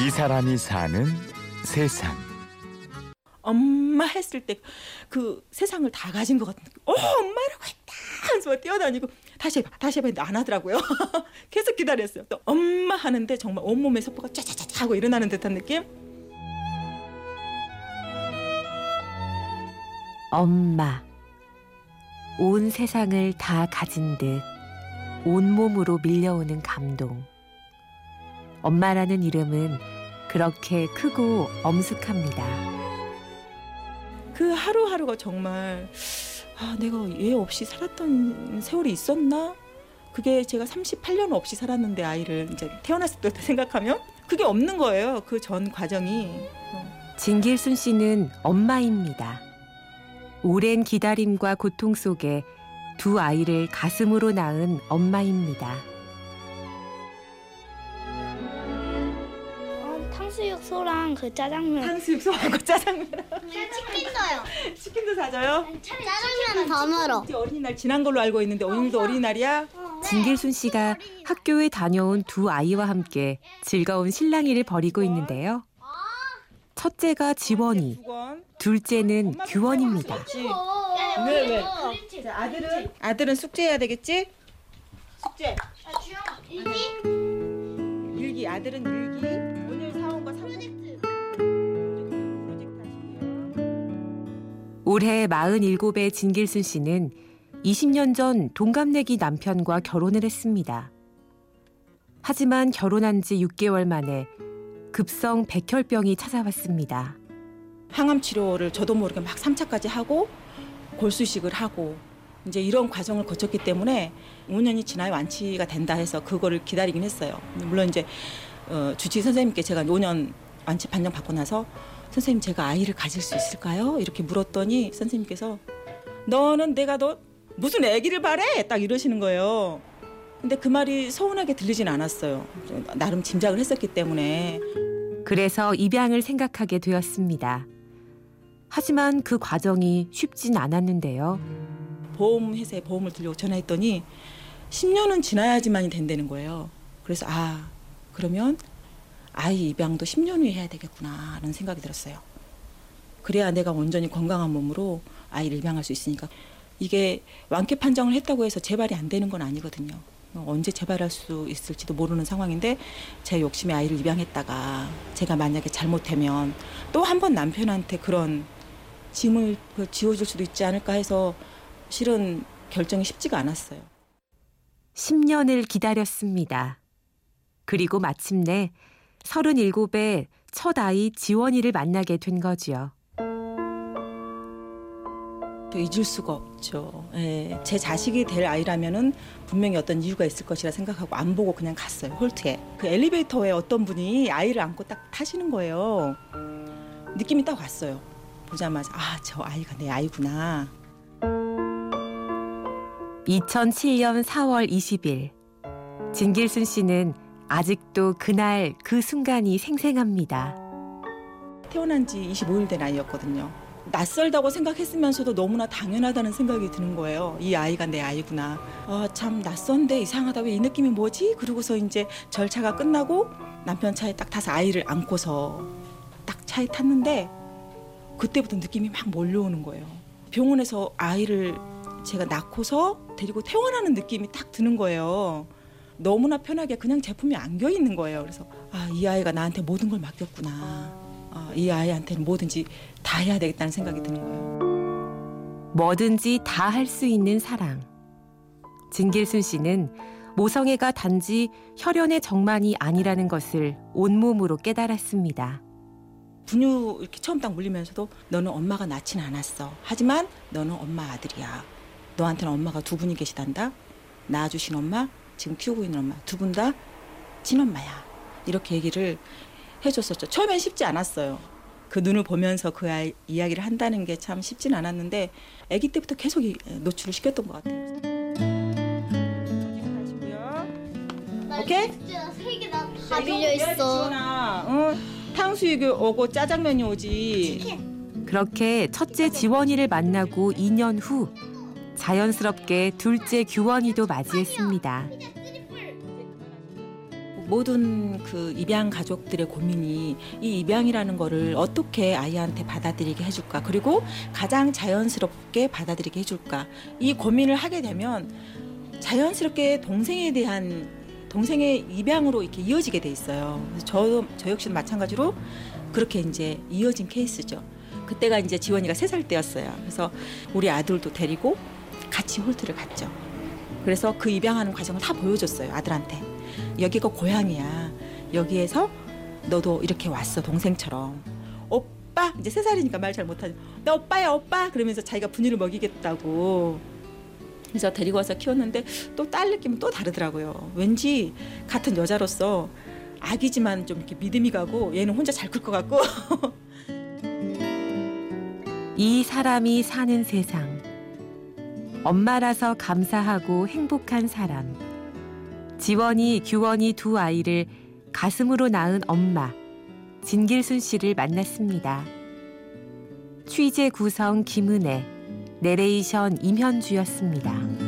이 사람이 사는 세상. 엄마 했을 때 그 세상을 다 가진 것 같은 느낌. 어 엄마라고 했다 하면서 뛰어다니고 다시 해봐 다시 해봐 했는데 안 하더라고요. 계속 기다렸어요. 또 엄마 하는데 정말 온몸에 세포가 쫙쫙쫙 하고 일어나는 듯한 느낌. 엄마. 온 세상을 다 가진 듯 온몸으로 밀려오는 감동. 엄마라는 이름은 그렇게 크고 엄숙합니다. 그 하루하루가 정말 아, 내가 얘 없이 살았던 세월이 있었나? 그게 제가 38년 없이 살았는데 아이를 이제 태어났을 때 생각하면 그게 없는 거예요. 그 전 과정이. 어. 진길순 씨는 엄마입니다. 오랜 기다림과 고통 속에 두 아이를 가슴으로 낳은 엄마입니다. 탕수육 소랑 그 짜장면. 탕수육 소하고 짜장면 치킨도요. 치킨도 사줘요. 짜장면 더 물어. 이제 어린이날 지난 걸로 알고 있는데 오늘도 어린이날이야? 진길순 씨가 학교에 다녀온 두 아이와 함께 즐거운 실랑이를 벌이고 있는데요. 첫째가 지원이. 둘째는 규원입니다. 왜 왜? 자, 아들은 아들은 숙제해야 되겠지? 숙제. 일기 아들은 일기. 올해 47의 진길순 씨는 20년 전 동갑내기 남편과 결혼을 했습니다. 하지만 결혼한 지 6개월 만에 급성 백혈병이 찾아왔습니다. 항암 치료를 저도 모르게 막 3차까지 하고 골수식을 하고 이제 이런 과정을 거쳤기 때문에 5년이 지나야 완치가 된다 해서 그거를 기다리긴 했어요. 물론 이제 어, 주치의 선생님께 제가 5년 완치 판정 받고 나서 선생님 제가 아이를 가질 수 있을까요? 이렇게 물었더니 선생님께서 너는 내가 너 무슨 아기를 바래? 딱 이러시는 거예요. 근데 그 말이 서운하게 들리진 않았어요. 나름 짐작을 했었기 때문에 그래서 입양을 생각하게 되었습니다. 하지만 그 과정이 쉽진 않았는데요. 보험 회사에 보험을 들려고 전화했더니 10년은 지나야지만이 된다는 거예요. 그래서 아 그러면 아이 입양도 10년 후에 해야 되겠구나 하는 생각이 들었어요. 그래야 내가 온전히 건강한 몸으로 아이를 입양할 수 있으니까 이게 완쾌 판정을 했다고 해서 재발이 안 되는 건 아니거든요. 언제 재발할 수 있을지도 모르는 상황인데 제 욕심에 아이를 입양했다가 제가 만약에 잘못하면 또 한 번 남편한테 그런 짐을 그 지워줄 수도 있지 않을까 해서 실은 결정이 쉽지가 않았어요. 10년을 기다렸습니다. 그리고 마침내 37의 첫 아이 지원이를 만나게 된 거지요. 또 잊을 수가 없죠. 예, 제 자식이 될 아이라면은 분명히 어떤 이유가 있을 것이라 생각하고 안 보고 그냥 갔어요. 홀트에. 그 엘리베이터에 어떤 분이 아이를 안고 딱 타시는 거예요. 느낌이 딱 왔어요. 보자마자 아, 저 아이가 내 아이구나. 2007년 4월 20일 진길순 씨는 아직도 그날 그 순간이 생생합니다. 태어난 지 25일 된 아이였거든요. 낯설다고 생각했으면서도 너무나 당연하다는 생각이 드는 거예요. 이 아이가 내 아이구나. 아, 참 낯선데 이상하다. 왜 이 느낌이 뭐지? 그러고서 이제 절차가 끝나고 남편 차에 딱 타서 아이를 안고서 딱 차에 탔는데 그때부터 느낌이 막 몰려오는 거예요. 병원에서 아이를 제가 낳고서 데리고 퇴원하는 느낌이 딱 드는 거예요. 너무나 편하게 그냥 제품이 안겨 있는 거예요. 그래서 아, 이 아이가 나한테 모든 걸 맡겼구나. 아, 이 아이한테는 뭐든지 다 해야 되겠다는 생각이 드는 거예요. 뭐든지 다 할 수 있는 사랑. 진길순 씨는 모성애가 단지 혈연의 정만이 아니라는 것을 온몸으로 깨달았습니다. 분유 이렇게 처음 딱 물리면서도 너는 엄마가 낳진 않았어. 하지만 너는 엄마 아들이야. 너한테는 엄마가 두 분이 계시단다. 낳아주신 엄마, 지금 키우고 있는 엄마 두 분 다 친엄마야. 이렇게 얘기를 해줬었죠. 처음엔 쉽지 않았어요. 그 눈을 보면서 그 아이 이야기를 한다는 게 참 쉽진 않았는데 아기 때부터 계속 이- 노출을 시켰던 것 같아요. 오케이? 다 밀려 있어. 어, 탕수육이 오고 짜장면이 오지. 그렇게 첫째 지원이를 만나고 2년 후 자연스럽게 둘째 규원이도 맞이했습니다. 모든 그 입양 가족들의 고민이 이 입양이라는 거를 어떻게 아이한테 받아들이게 해줄까 그리고 가장 자연스럽게 받아들이게 해줄까 이 고민을 하게 되면 자연스럽게 동생에 대한 동생의 입양으로 이렇게 이어지게 돼 있어요. 저, 저 역시도 마찬가지로 그렇게 이제 이어진 케이스죠. 그때가 이제 지원이가 세 살 때였어요. 그래서 우리 아들도 데리고 같이 홀트를 갔죠. 그래서 그 입양하는 과정을 다 보여줬어요. 아들한테. 여기가 고향이야. 여기에서 너도 이렇게 왔어. 동생처럼. 오빠 이제 세 살이니까 말 잘 못하죠. 나 오빠야 오빠 그러면서 자기가 분유를 먹이겠다고. 그래서 데리고 와서 키웠는데 또 딸 느낌은 또 다르더라고요. 왠지 같은 여자로서 아기지만 좀 이렇게 믿음이 가고 얘는 혼자 잘 클 것 같고 이 사람이 사는 세상. 엄마라서 감사하고 행복한 사람. 지원이, 규원이 두 아이를 가슴으로 낳은 엄마, 진길순 씨를 만났습니다. 취재 구성 김은혜, 내레이션 임현주였습니다.